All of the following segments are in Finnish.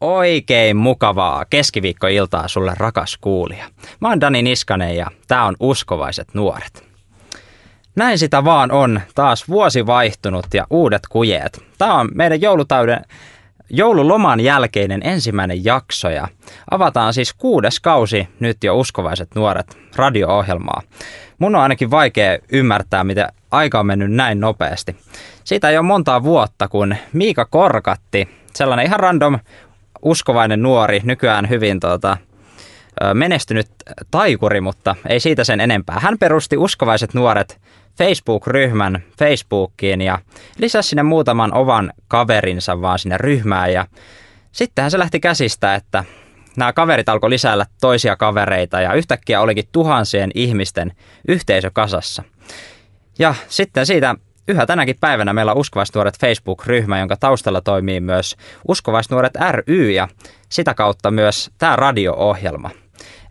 Oikein mukavaa keskiviikkoiltaa sulle rakas kuulija. Mä oon Dani Niskanen ja tää on Uskovaiset nuoret. Näin sitä vaan on, taas vuosi vaihtunut ja uudet kujeet. Tää on meidän joulutauden, joululoman jälkeinen ensimmäinen jakso ja avataan siis kuudes kausi nyt jo Uskovaiset nuoret radio-ohjelmaa. Mun on ainakin vaikea ymmärtää, miten aika on mennyt näin nopeasti. Siitä ei ole montaa vuotta, kun Miika Korkatti, sellainen ihan random uskovainen nuori, nykyään hyvin tuota, menestynyt taikuri, mutta ei siitä sen enempää. Hän perusti Uskovaiset nuoret Facebook-ryhmän Facebookiin ja lisäsi sinne muutaman ovan kaverinsa vaan sinne ryhmään ja sittenhän se lähti käsistä, että nämä kaverit alkoi lisäällä toisia kavereita ja yhtäkkiä olikin tuhansien ihmisten yhteisö kasassa. Ja sitten siitä yhä tänäkin päivänä meillä on Uskovaisnuoret Facebook-ryhmä, jonka taustalla toimii myös Uskovaisnuoret ry ja sitä kautta myös tämä radio-ohjelma.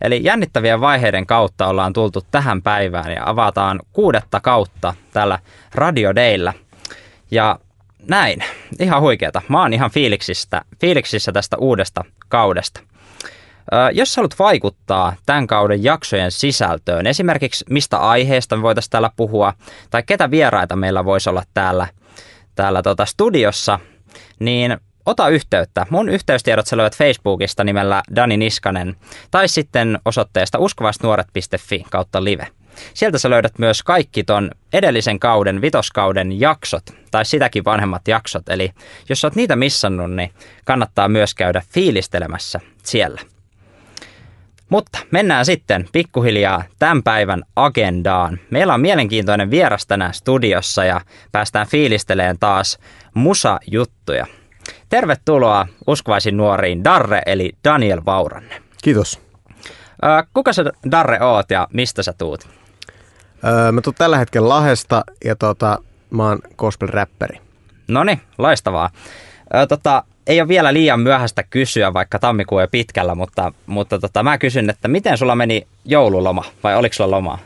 Eli jännittävien vaiheiden kautta ollaan tultu tähän päivään ja avataan kuudetta kautta tällä Radio Dayllä. Ja näin, ihan huikeeta. Mä oon ihan fiiliksissä, fiiliksissä tästä uudesta kaudesta. Jos haluat vaikuttaa tämän kauden jaksojen sisältöön, esimerkiksi mistä aiheesta me voitaisiin täällä puhua, tai ketä vieraita meillä voisi olla täällä, täällä tota studiossa, niin ota yhteyttä. Mun yhteystiedot sä löydät Facebookista nimellä Dani Niskanen, tai sitten osoitteesta uskovaisnuoret.fi kautta live. Sieltä sä löydät myös kaikki ton edellisen kauden, vitoskauden jaksot, tai sitäkin vanhemmat jaksot. Eli jos sä oot niitä missannut, niin kannattaa myös käydä fiilistelemässä siellä. Mutta mennään sitten pikkuhiljaa tämän päivän agendaan. Meillä on mielenkiintoinen vieras tänään studiossa ja päästään fiilisteleen taas musa-juttuja. Tervetuloa uskovaisin nuoriin Darre eli Daniel Vauranne. Kiitos. kuka sä Darre oot ja mistä sä tuut? Öö, mä tuun tällä hetkellä Lahesta ja tota, mä oon gospel-räppäri. No niin, loistavaa. Öö, tota, ei ole vielä liian myöhäistä kysyä, vaikka tammikuu on pitkällä, mutta, mutta tota, mä kysyn, että miten sulla meni joululoma vai oliko sulla lomaa?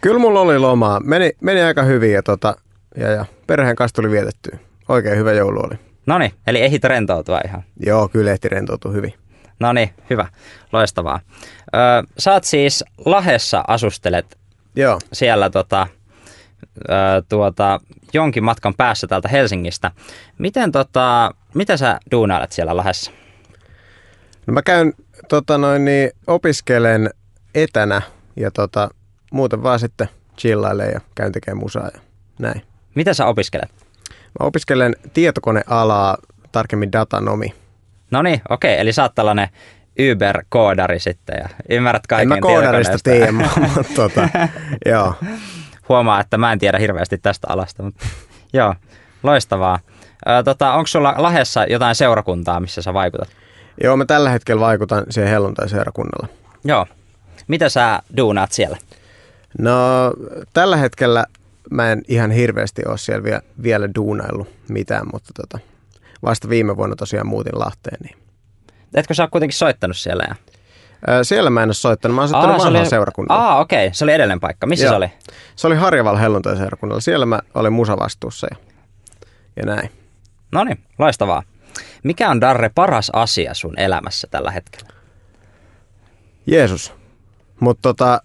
Kyllä mulla oli lomaa. Meni, meni aika hyvin ja, tota, ja, ja perheen kanssa tuli vietettyä. Oikein hyvä joulu oli. No niin, eli ehit rentoutua ihan. Joo, kyllä ehti rentoutua hyvin. No niin, hyvä. Loistavaa. Öö, sä oot siis Lahessa asustelet Joo. siellä tota, öö, tuota, jonkin matkan päässä täältä Helsingistä. Miten tota, mitä sä duunailet siellä Lahdessa? No mä käyn tota noin, niin, opiskelen etänä ja tota, muuten vaan sitten chillailen ja käyn tekemään musaa ja näin. Mitä sä opiskelet? Mä opiskelen tietokonealaa, tarkemmin datanomi. No niin, okei. Okay. Eli sä oot tällainen Uber-koodari sitten ja ymmärrät kaiken En mä koodarista tiedä, mutta tota, joo. Huomaa, että mä en tiedä hirveästi tästä alasta, mutta joo, loistavaa. Ö, tota, onko sulla Lahessa jotain seurakuntaa, missä sä vaikutat? Joo, mä tällä hetkellä vaikutan siihen helluntai-seurakunnalla. Joo. Mitä sä duunaat siellä? No, tällä hetkellä mä en ihan hirveästi ole siellä vielä, vielä duunaillut mitään, mutta tota, vasta viime vuonna tosiaan muutin Lahteen. Niin. Etkö sä ole kuitenkin soittanut siellä? Ja? Siellä mä en ole soittanut, mä oon soittanut vanhalla oli... seurakunnalla. Aa, okei, okay. se oli edellinen paikka. Missä Joo. se oli? Se oli Harjaval helluntai-seurakunnalla. Siellä mä olin musavastuussa ja, ja näin. No niin, loistavaa. Mikä on Darre paras asia sun elämässä tällä hetkellä? Jeesus. Mutta tota,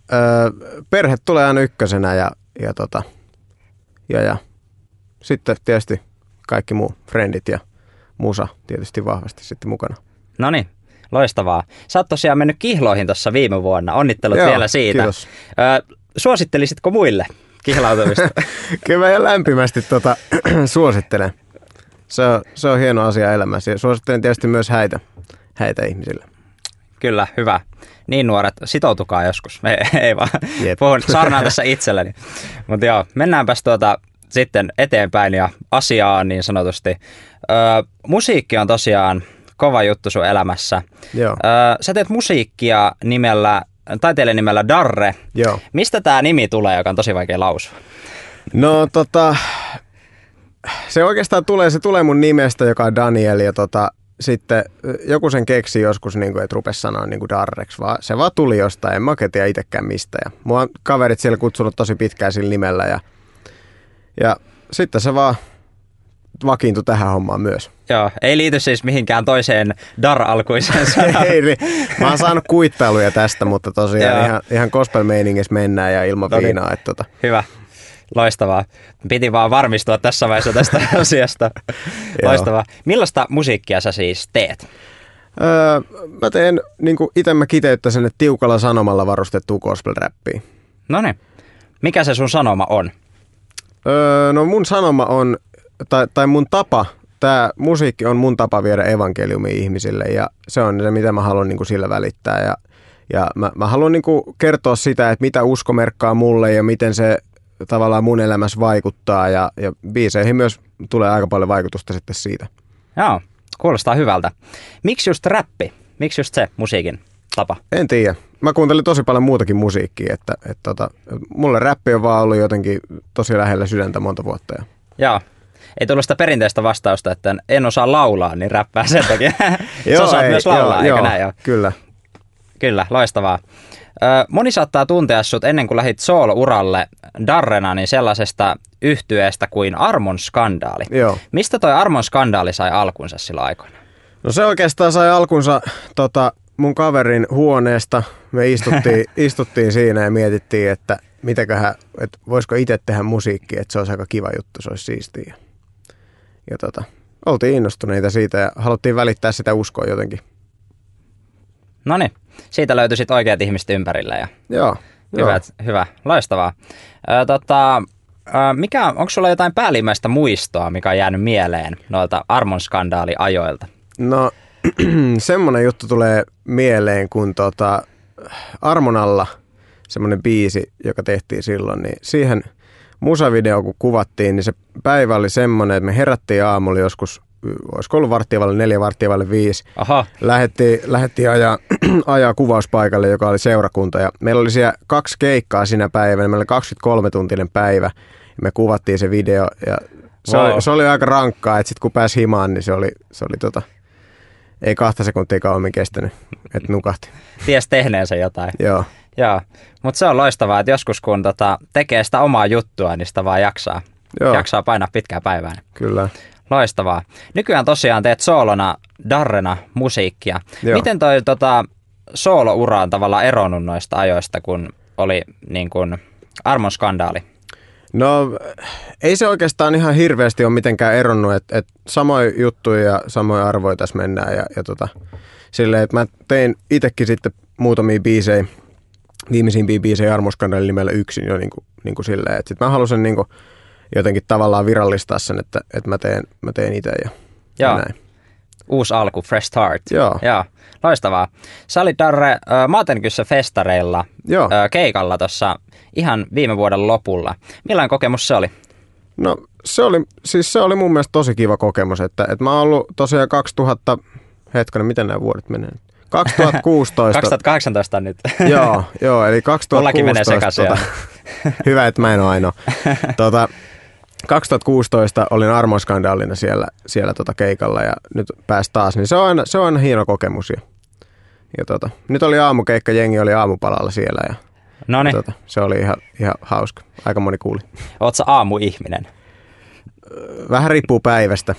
perhe tulee aina ykkösenä ja, ja, tota, ja, ja sitten tietysti kaikki muu, frendit ja musa tietysti vahvasti sitten mukana. No niin, loistavaa. Sä oot tosiaan mennyt kihloihin tuossa viime vuonna. Onnittelut Joo, vielä siitä. Kiitos. Ö, suosittelisitko muille kihlautumista? Kyllä mä lämpimästi tota, suosittelen. Se on, se on hieno asia elämässä ja suosittelen tietysti myös häitä, häitä ihmisille. Kyllä, hyvä. Niin nuoret, sitoutukaa joskus. Ei, ei vaan, Jep. puhun saarnaan tässä itselleni. Mutta joo, mennäänpäs tuota sitten eteenpäin ja asiaan niin sanotusti. Ö, musiikki on tosiaan kova juttu sun elämässä. Joo. Ö, sä teet musiikkia nimellä, taiteilijan nimellä Darre. Joo. Mistä tämä nimi tulee, joka on tosi vaikea lausua? No tota, se oikeastaan tulee, se tulee mun nimestä, joka on Daniel ja tota, sitten joku sen keksi joskus, niin kuin, että rupesi sanoa niin kuin Darrex, vaan se vaan tuli jostain, en mä oikein tiedä itsekään mistä. Ja mua on kaverit siellä kutsunut tosi pitkään sillä nimellä ja, ja sitten se vaan vakiintui tähän hommaan myös. Joo, ei liity siis mihinkään toiseen dar-alkuiseen. Ei, niin. mä oon saanut kuittailuja tästä, mutta tosiaan ihan, ihan gospel-meiningissä mennään ja ilman No niin. viinaa. Että tota. Hyvä. Loistavaa. Piti vaan varmistua tässä vaiheessa tästä asiasta. Loistavaa. Millaista musiikkia sä siis teet? Öö, mä teen niin itse mä kiteyttäisin, että tiukalla sanomalla varustettua gospel-räppiä. No niin. Mikä se sun sanoma on? Öö, no mun sanoma on, tai, tai mun tapa, tämä musiikki on mun tapa viedä evankeliumi ihmisille ja se on se, mitä mä haluan niin kuin sillä välittää. Ja, ja mä, mä haluan niin kertoa sitä, että mitä usko merkkaa mulle ja miten se tavallaan mun elämässä vaikuttaa ja, ja biiseihin myös tulee aika paljon vaikutusta sitten siitä. Joo, kuulostaa hyvältä. Miksi just räppi? Miksi just se musiikin tapa? En tiedä. Mä kuuntelin tosi paljon muutakin musiikkia, että, että tota, mulle räppi on vaan ollut jotenkin tosi lähellä sydäntä monta vuotta. Ja Joo. Ei tullut sitä perinteistä vastausta, että en osaa laulaa, niin räppää sen takia. Sä osaat ei, myös laulaa, joo, eikö joo, näin? Joo. Kyllä. Kyllä, loistavaa. Moni saattaa tuntea sut ennen kuin lähit soolo-uralle Darrena, niin sellaisesta yhtyeestä kuin Armon skandaali. Joo. Mistä toi Armon skandaali sai alkunsa sillä aikoina? No se oikeastaan sai alkunsa tota, mun kaverin huoneesta. Me istuttiin, istuttiin siinä ja mietittiin, että mitäköhän, että voisiko itse tehdä musiikkia, että se olisi aika kiva juttu, se olisi siistiä. Ja, ja tota, oltiin innostuneita siitä ja haluttiin välittää sitä uskoa jotenkin. No niin, siitä löytyi sitten oikeat ihmiset ympärille ja Joo. hyvä, joo. hyvä loistavaa. Ö, tota, ö, mikä, onko sulla jotain päällimmäistä muistoa, mikä on jäänyt mieleen noilta Armon skandaali-ajoilta? No semmonen juttu tulee mieleen, kun tota, Armonalla semmoinen biisi, joka tehtiin silloin, niin siihen musavideo kun kuvattiin, niin se päivä oli semmoinen, että me herättiin aamulla joskus, olisiko ollut varttia vaille neljä, varttia vaille viisi. Aha, Lähettiin, lähettiin ajaa, ajaa kuvauspaikalle, joka oli seurakunta. Ja meillä oli siellä kaksi keikkaa sinä päivänä. Meillä oli 23-tuntinen päivä. Ja me kuvattiin se video. Ja se, Wow. oli, se oli aika rankkaa, että sitten kun pääsi himaan, niin se oli, se oli tota, ei kahta sekuntia kauemmin kestänyt, että nukahti. ties tehneensä jotain. Joo, Joo, mutta se on loistavaa, että joskus kun tota, tekee sitä omaa juttua, niin sitä vaan jaksaa. Joo. Jaksaa painaa pitkää päivää. kyllä. Loistavaa. Nykyään tosiaan teet soolona, darrena musiikkia. Joo. Miten toi tota, soolo-ura on tavallaan eronnut noista ajoista, kun oli niin kuin Armon skandaali? No ei se oikeastaan ihan hirveästi ole mitenkään eronnut, että et samoja juttuja ja samoja arvoja tässä mennään. Ja, ja tota, silleen, että mä tein itsekin sitten muutamia biisejä, viimeisimpiä biisejä Armoskandalin nimellä yksin jo niin kuin, niin kuin silleen. Että sit mä halusin niin kuin jotenkin tavallaan virallistaa sen, että, että mä teen, mä teen itse ja, ja näin. Uusi alku, fresh start. Joo. Joo, loistavaa. Sä olit Darre äh, Maatenkyssä festareilla Joo. äh, keikalla tuossa ihan viime vuoden lopulla. Millainen kokemus se oli? No se oli, siis se oli mun mielestä tosi kiva kokemus, että, että mä oon ollut tosiaan 2000, hetkinen, miten nämä vuodet menee? 2016. 2018 nyt. joo, joo, eli 2016. Mullakin menee sekaisin, tota, hyvä, että mä en ole ainoa. Tota, 2016 olin armoskandaalina siellä, siellä tota keikalla ja nyt pääs taas, niin se on aina, se on aina hieno kokemus. Ja, ja tota, nyt oli aamukeikka, jengi oli aamupalalla siellä ja No niin, tota, se oli ihan, ihan hauska. Aika moni kuuli. sä aamuihminen? Vähän riippuu päivästä.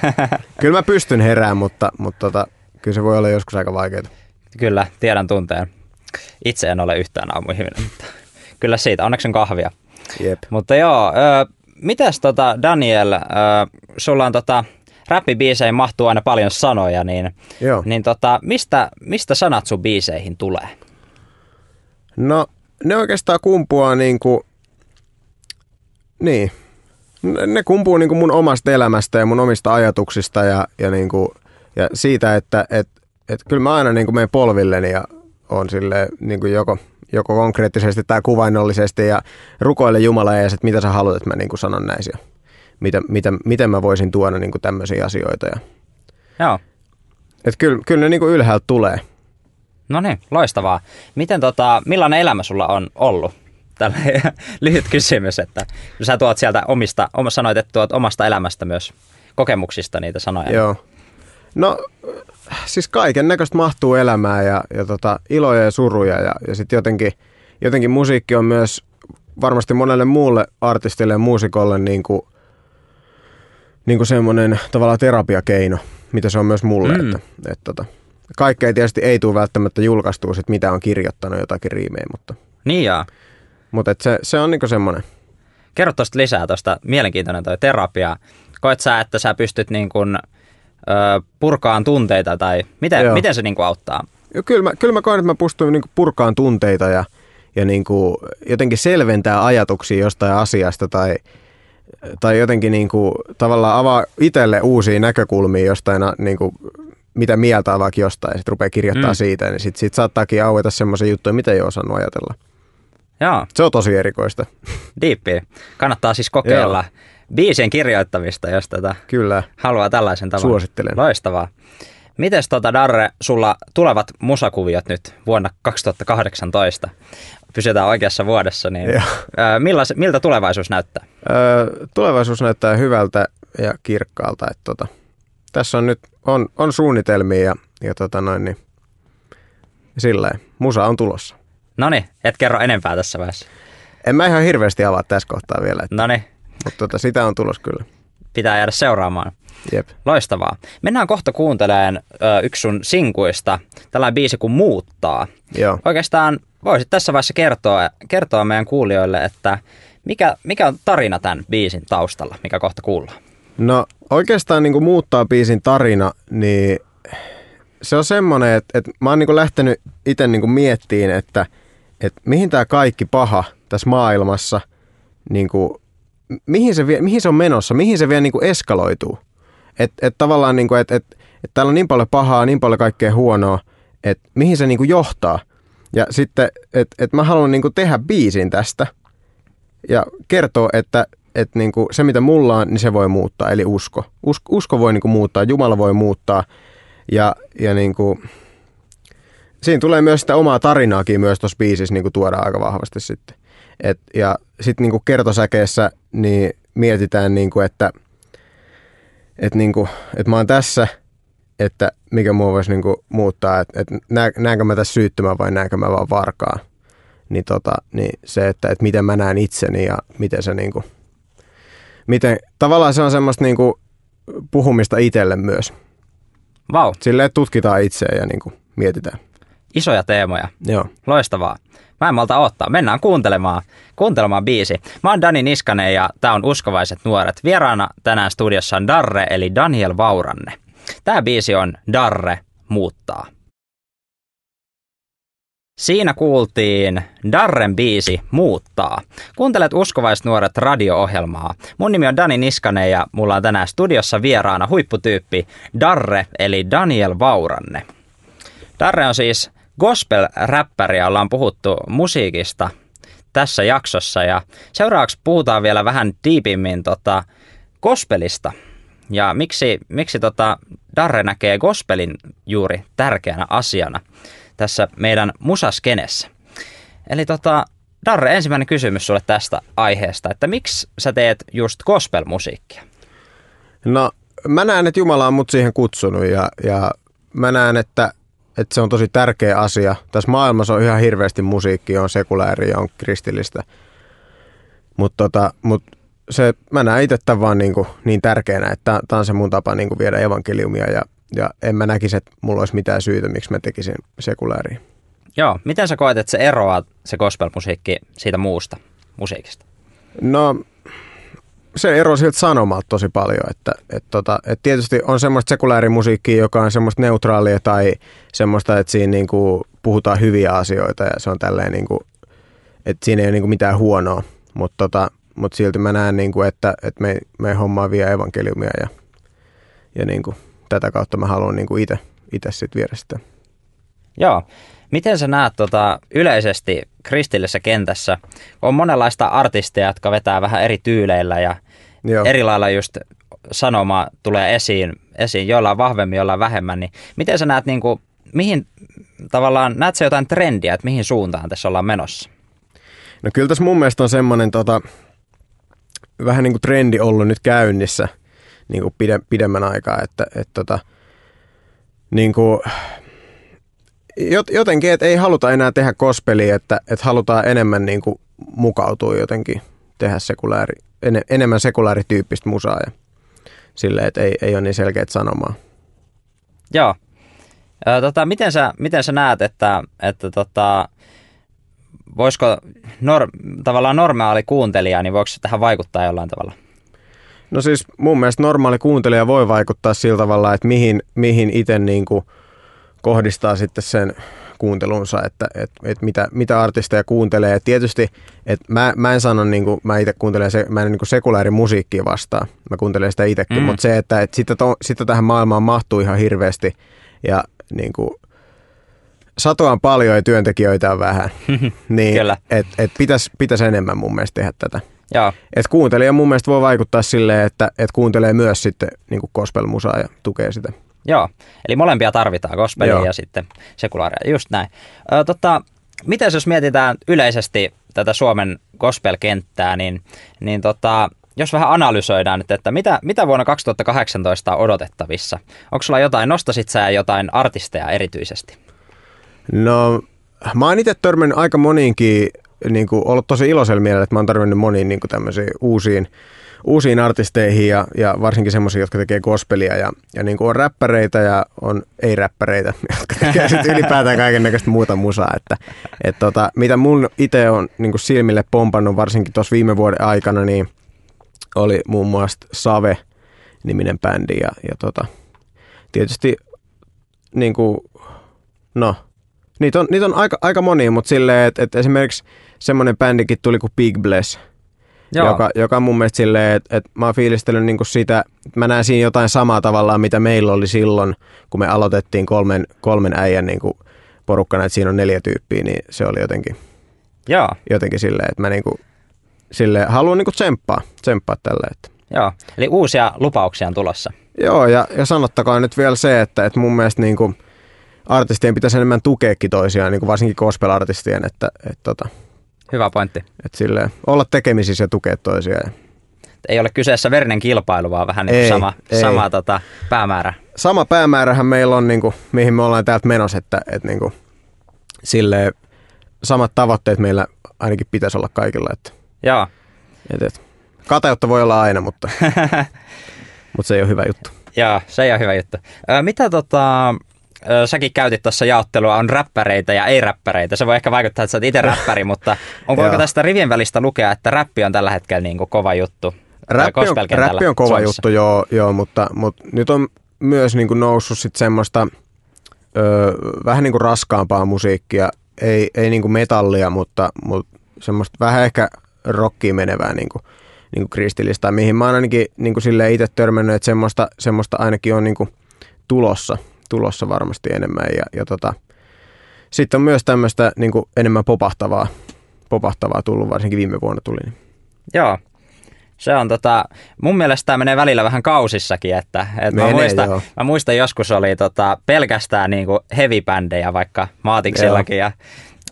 Kyllä mä pystyn herään, mutta, mutta tota, kyllä se voi olla joskus aika vaikeaa. Kyllä, tiedän tunteen. Itse en ole yhtään aamuihminen, mutta kyllä siitä, onneksi on kahvia. Jep. Mutta joo, ö, mitäs tota Daniel, ö, sulla on tota, räppibiiseihin mahtuu aina paljon sanoja, niin, Joo. niin tota, mistä, mistä sanat sun biiseihin tulee? No, ne oikeastaan kumpuaa niin kuin, niin, ne ne kumpuu niin kuin mun omasta elämästä ja mun omista ajatuksista ja, ja, niin kuin, ja siitä, että et, et kyllä mä aina niin kuin menen polvilleni ja on sille niin kuin joko, joko konkreettisesti tai kuvainnollisesti ja rukoile Jumala ees, että mitä sä haluat, että mä niin kuin sanon näin ja mitä, mitä, miten mä voisin tuoda niin kuin tämmöisiä asioita. Ja, Joo, et kyllä, kyllä ne niin kuin ylhäältä tulee. no niin, loistavaa. Miten tota, millainen elämä sulla on ollut? Tällä lyhyt kysymys, että sä tuot sieltä omista, sanoit, että tuot omasta elämästä myös kokemuksista niitä sanoja. Joo. No siis kaiken näköistä mahtuu elämään ja, ja tota, iloja ja suruja ja, ja sitten jotenkin, jotenkin musiikki on myös varmasti monelle muulle artistille ja muusikolle niin kuin, niin kuin semmoinen tavallaan terapiakeino, mitä se on myös mulle. Mm. Että, että, tota, kaikkea tietysti ei tule välttämättä julkaistua, sit mitä on kirjoittanut jotakin riimejä, mutta, Niin jaa. mutta et se, se on niin kuin semmoinen. Kerro tuosta lisää tuosta, mielenkiintoinen toi terapia. Koet sä, että sä pystyt niin kuin, ö, purkaan tunteita tai miten, Joo. miten se niin kuin auttaa? Ja Kyllä mä, kyllä mä koen, että mä pystyn niin purkaan tunteita ja, ja niin kuin jotenkin selventää ajatuksia jostain asiasta tai, tai jotenkin niin kuin tavallaan avaa itselle uusia näkökulmia jostain, niin kuin, mitä mieltä on vaikka jostain ja sitten rupeaa kirjoittaa Mm. siitä, niin sitten sit saattaakin aueta semmoisia juttuja, mitä ei ole osannut ajatella. Joo, Se on tosi erikoista, diippi. Kannattaa siis kokeilla biisien kirjoittamista, jos tätä kyllä. haluaa tällaisen tavan. Suosittelen. Loistavaa. Mites tota Darre, sulla tulevat musakuviot nyt vuonna 2018? Pysytään oikeassa vuodessa, niin millais, miltä tulevaisuus näyttää? Öö, tulevaisuus näyttää hyvältä ja kirkkaalta. Että tota, tässä on nyt on, on suunnitelmia ja, ja tota noin, niin, sillä lailla. musa on tulossa. Noni, et kerro enempää tässä vaiheessa. En mä ihan hirveästi avaa tässä kohtaa vielä, että, Noni, mutta tota, sitä on tulos kyllä. pitää jäädä seuraamaan. Jep. Loistavaa. Mennään kohta kuuntelemaan ö, yksi sun sinkuista, tällainen biisi kuin Muuttaa. Joo. Oikeastaan voisit tässä vaiheessa kertoa, kertoa meidän kuulijoille, että mikä, mikä on tarina tämän biisin taustalla, mikä kohta kuullaan. No oikeastaan niin muuttaa biisin tarina, niin se on semmoinen, että, että mä oon niin lähtenyt itse niin miettiin, että, että mihin tämä kaikki paha tässä maailmassa, niin kuin, mihin, se vie, mihin se on menossa, mihin se vielä niin eskaloituu. Että et tavallaan, niin kuin, että et, et täällä on niin paljon pahaa, niin paljon kaikkea huonoa, että mihin se niin kuin johtaa. Ja sitten, että et mä haluan niin kuin tehdä biisin tästä ja kertoo, että, että niin kuin se mitä mulla on, niin se voi muuttaa, eli usko. Usko, usko voi niin kuin muuttaa, Jumala voi muuttaa ja, ja niin kuin, siinä tulee myös sitä omaa tarinaakin myös tuossa biisissä niin kuin tuoda aika vahvasti sitten. Et, ja sitten niin kuin kertosäkeessä niin mietitään, niin kuin, että, että, niin kuin, että mä oon tässä, että mikä mua voisi niin kuin muuttaa, että, että näenkö mä tässä syyttömän vai näenkö mä vaan varkaan. Niin, tota, niin se, että, että miten mä näen itseni ja miten se niin kuin, miten, tavallaan se on semmoista niin kuin puhumista itselle myös. Vau, Silleen, että tutkitaan itseä ja niin kuin mietitään. Isoja teemoja. Joo. Loistavaa. Mä en malta ottaa. Mennään kuuntelemaan, kuuntelemaan biisi. Mä oon Dani Niskanen ja tää on Uskovaiset nuoret. Vieraana tänään studiossa on Darre eli Daniel Vauranne. Tää biisi on Darre muuttaa. Siinä kuultiin Darren biisi Muuttaa. Kuuntelet Uskovaiset nuoret radio-ohjelmaa. Mun nimi on Dani Niskanen ja mulla on tänään studiossa vieraana huipputyyppi Darre eli Daniel Vauranne. Darre on siis gospel-räppäri ja ollaan puhuttu musiikista tässä jaksossa ja seuraavaksi puhutaan vielä vähän diipimmin tota gospelista ja miksi, miksi tota Darre näkee gospelin juuri tärkeänä asiana tässä meidän musaskenessä. Eli tota, Darre, ensimmäinen kysymys sulle tästä aiheesta, että miksi sä teet just gospel-musiikkia? No mä näen, että Jumala on mut siihen kutsunut ja, ja mä näen, että, että se on tosi tärkeä asia. Tässä maailmassa on ihan hirveästi musiikkia, on sekulääriä, on kristillistä. Mutta tota, mut se, mä näen itse tämän vaan niin, kuin niin tärkeänä, että tämä on se mun tapa niin kuin viedä evankeliumia ja, ja en mä näkisi, että mulla olisi mitään syytä, miksi mä tekisin sekulääriä. Joo, miten sä koet, että se eroaa se gospel-musiikki siitä muusta musiikista? No se ero sieltä sanomalta tosi paljon, että et tota, et tietysti on semmoista sekuläärimusiikkia, joka on semmoista neutraalia tai semmoista, että siinä niinku puhutaan hyviä asioita ja se on tälleen niinku, että siinä ei ole niinku mitään huonoa, mutta tota, mut silti mä näen, niinku, että, että me, me hommaa vie evankeliumia ja, ja niinku, tätä kautta mä haluan niinku itse sitten viedä sitä. Joo. Miten sä näet tota, yleisesti kristillisessä kentässä? On monenlaista artisteja, jotka vetää vähän eri tyyleillä ja Joo. eri lailla just sanoma tulee esiin, esiin jollain vahvemmin, jollain vähemmän. Niin miten sä näet, niin kuin, mihin tavallaan, näet sä jotain trendiä, että mihin suuntaan tässä ollaan menossa? No kyllä tässä mun mielestä on semmoinen tota, vähän niin kuin trendi ollut nyt käynnissä niin kuin pide, pidemmän aikaa, että et, tota, niin kuin, jot, jotenkin, että ei haluta enää tehdä kospelia, että, että halutaan enemmän niin kuin mukautua jotenkin, tehdä sekulääri, en, enemmän sekulaarityyppistä musaa ja silleen, että ei, ei ole niin selkeät sanomaa. Joo. Tota, miten, sä, miten sä näet, että, että tota, voisiko nor, tavallaan normaali kuuntelija, niin voiko se tähän vaikuttaa jollain tavalla? No siis mun mielestä normaali kuuntelija voi vaikuttaa sillä tavalla, että mihin, mihin itse niin kuin kohdistaa sitten sen kuuntelunsa, että, että, että mitä, mitä artisteja kuuntelee. Et tietysti, että mä, mä en sano, niin kuin, mä itse kuuntelen, se, mä en niin sekulaarin musiikkia vastaan, mä kuuntelen sitä itsekin, mm. mutta se, että, että sitten, to, sitten tähän maailmaan mahtuu ihan hirveästi ja niin kuin, satoa on paljon ja työntekijöitä on vähän, niin että et pitäisi pitäis enemmän mun mielestä tehdä tätä. Joo. Et kuuntelija mun mielestä voi vaikuttaa silleen, että et kuuntelee myös sitten niin gospel-musaa ja tukee sitä. Joo, eli molempia tarvitaan, gospelia Joo. ja sitten sekulaaria, just näin. Ö, tota, miten jos mietitään yleisesti tätä Suomen gospel-kenttää, niin, niin tota, jos vähän analysoidaan nyt, että mitä, mitä vuonna 2018 on odotettavissa? Onko sulla jotain, nostasit sä jotain artisteja erityisesti? No, mä oon itse törmännyt aika moniinkin, niin kuin, ollut tosi iloisella mielellä, että mä oon törmännyt moniin niin kuin tämmöisiin uusiin uusiin artisteihin ja, ja varsinkin semmoisiin, jotka tekee gospelia ja, ja niin kuin on räppäreitä ja on ei-räppäreitä, jotka tekee sitten ylipäätään kaiken näköistä muuta musaa. Että, et tota, mitä mun itse on niin kuin silmille pompannut varsinkin tuossa viime vuoden aikana, niin oli muun muassa Save-niminen bändi ja, ja tota, tietysti niin kuin, no, niitä on, niitä on aika, aika monia, mutta silleen, että, että esimerkiksi semmoinen bändikin tuli kuin Big Bless – Joo. joka, joka mun mielestä silleen, että, että mä oon fiilistellyt niin kuin sitä, että mä näen siinä jotain samaa tavallaan, mitä meillä oli silloin, kun me aloitettiin kolmen, kolmen äijän niin kuin porukkana, että siinä on neljä tyyppiä, niin se oli jotenkin, Joo. jotenkin silleen, että mä niin kuin, silleen, haluan niin kuin tsemppaa, tsemppaa tälle. Että. Joo, eli uusia lupauksia on tulossa. Joo, ja, ja sanottakaa nyt vielä se, että, että mun mielestä niin kuin artistien pitäisi enemmän tukeekin toisiaan, niin kuin varsinkin gospel-artistien, että, että tota, Hyvä pointti. Et silleen, olla tekemisissä ja tukea toisiaan. Ei ole kyseessä verinen kilpailu, vaan vähän niin ei, sama, ei. sama tota, päämäärä. Sama päämäärähän meillä on, niin kuin, mihin me ollaan täältä menossa, että, että niin kuin, silleen, samat tavoitteet meillä ainakin pitäisi olla kaikilla. Että, Joo. Et, et, kateutta voi olla aina, mutta, mutta se ei ole hyvä juttu. Joo, se ei ole hyvä juttu. Ö, mitä tota, säkin käytit tuossa jaottelua, on räppäreitä ja ei-räppäreitä. Se voi ehkä vaikuttaa, että sä oot itse räppäri, mutta onko voiko tästä rivien välistä lukea, että räppi on tällä hetkellä niin kuin kova juttu? Räppi on, räppi on kova Suomessa. juttu, joo, joo mutta, mutta nyt on myös niin kuin noussut sit semmoista ö, vähän niin kuin raskaampaa musiikkia. Ei, ei niin kuin metallia, mutta, mutta semmoista vähän ehkä rockiin menevää niin kuin, niin kuin kristillistä, mihin mä oon ainakin niin kuin itse törmännyt, että semmoista, semmoista ainakin on niin kuin tulossa tulossa varmasti enemmän. Ja, ja tota, sitten on myös tämmöistä niin enemmän popahtavaa, popahtavaa tullut, varsinkin viime vuonna tuli. Niin. Joo, se on tota, mun mielestä tämä menee välillä vähän kausissakin, että, että menee, mä, muistan, mä muistan joskus oli tota, pelkästään niinku heavy-bändejä vaikka Maatiksillakin ja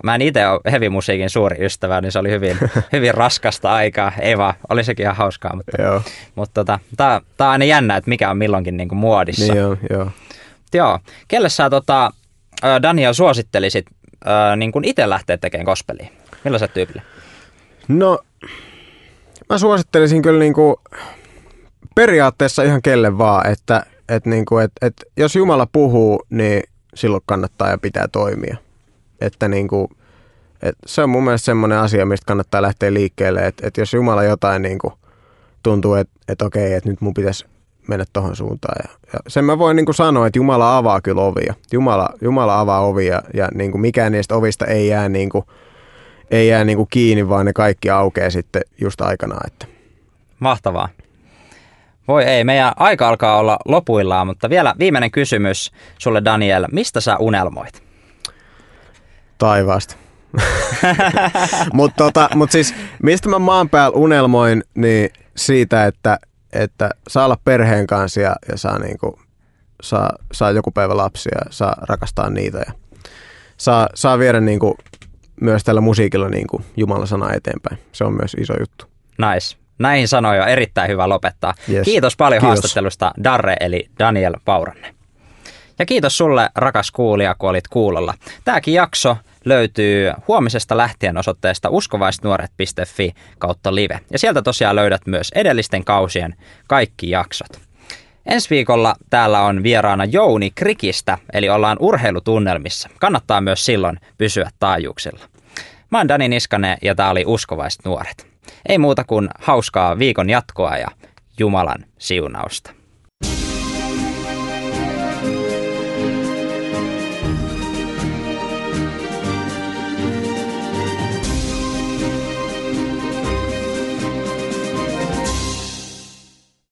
mä en itse ole heavy-musiikin suuri ystävä, niin se oli hyvin, hyvin raskasta aikaa. Ei vaan, oli sekin ihan hauskaa, mutta, joo. mutta tota, tää, tää on aina jännä, että mikä on milloinkin niinku muodissa. Niin joo, joo joo. Kelle sä tota, Daniel suosittelisit niin kuin itse lähteä tekemään gospelia? Millaiset tyypille? No, mä suosittelisin kyllä niin kuin periaatteessa ihan kelle vaan, että, että, niin kuin, että, että jos Jumala puhuu, niin silloin kannattaa ja pitää toimia. Että niin kuin, että se on mun mielestä semmoinen asia, mistä kannattaa lähteä liikkeelle, että, että jos Jumala jotain niin kuin tuntuu, että, että okei, että nyt mun pitäisi mennä tuohon suuntaan. Ja, ja sen mä voin niin kuin sanoa, että Jumala avaa kyllä ovia. Jumala, Jumala avaa ovia ja niin kuin mikään niistä ovista ei jää, niin kuin, ei jää niin kuin kiinni, vaan ne kaikki aukeaa sitten just aikanaan. Että. Mahtavaa. Voi ei, meidän aika alkaa olla lopuillaan, mutta vielä viimeinen kysymys sulle Daniel. Mistä sä unelmoit? Taivaasta. mutta tota, mut siis, mistä mä maan päällä unelmoin, niin siitä, että että saa olla perheen kanssa ja, ja saa, niin kuin, saa, saa joku päivä lapsia ja saa rakastaa niitä ja saa, saa viedä niin kuin, myös tällä musiikilla niin kuin Jumalan sana eteenpäin. Se on myös iso juttu. Nice. Näihin sanoja on erittäin hyvä lopettaa. Yes. Kiitos paljon kiitos. haastattelusta Darre eli Daniel Pauranne. Ja kiitos sulle rakas kuulija, kun olit kuulolla. Tämäkin jakso löytyy huomisesta lähtien osoitteesta uskovaisnuoret.fi kautta live. Ja sieltä tosiaan löydät myös edellisten kausien kaikki jaksot. Ensi viikolla täällä on vieraana Jouni Krikistä, eli ollaan urheilutunnelmissa. Kannattaa myös silloin pysyä taajuuksilla. Mä oon Dani Niskanen ja tää oli Uskovaiset nuoret. Ei muuta kuin hauskaa viikon jatkoa ja Jumalan siunausta.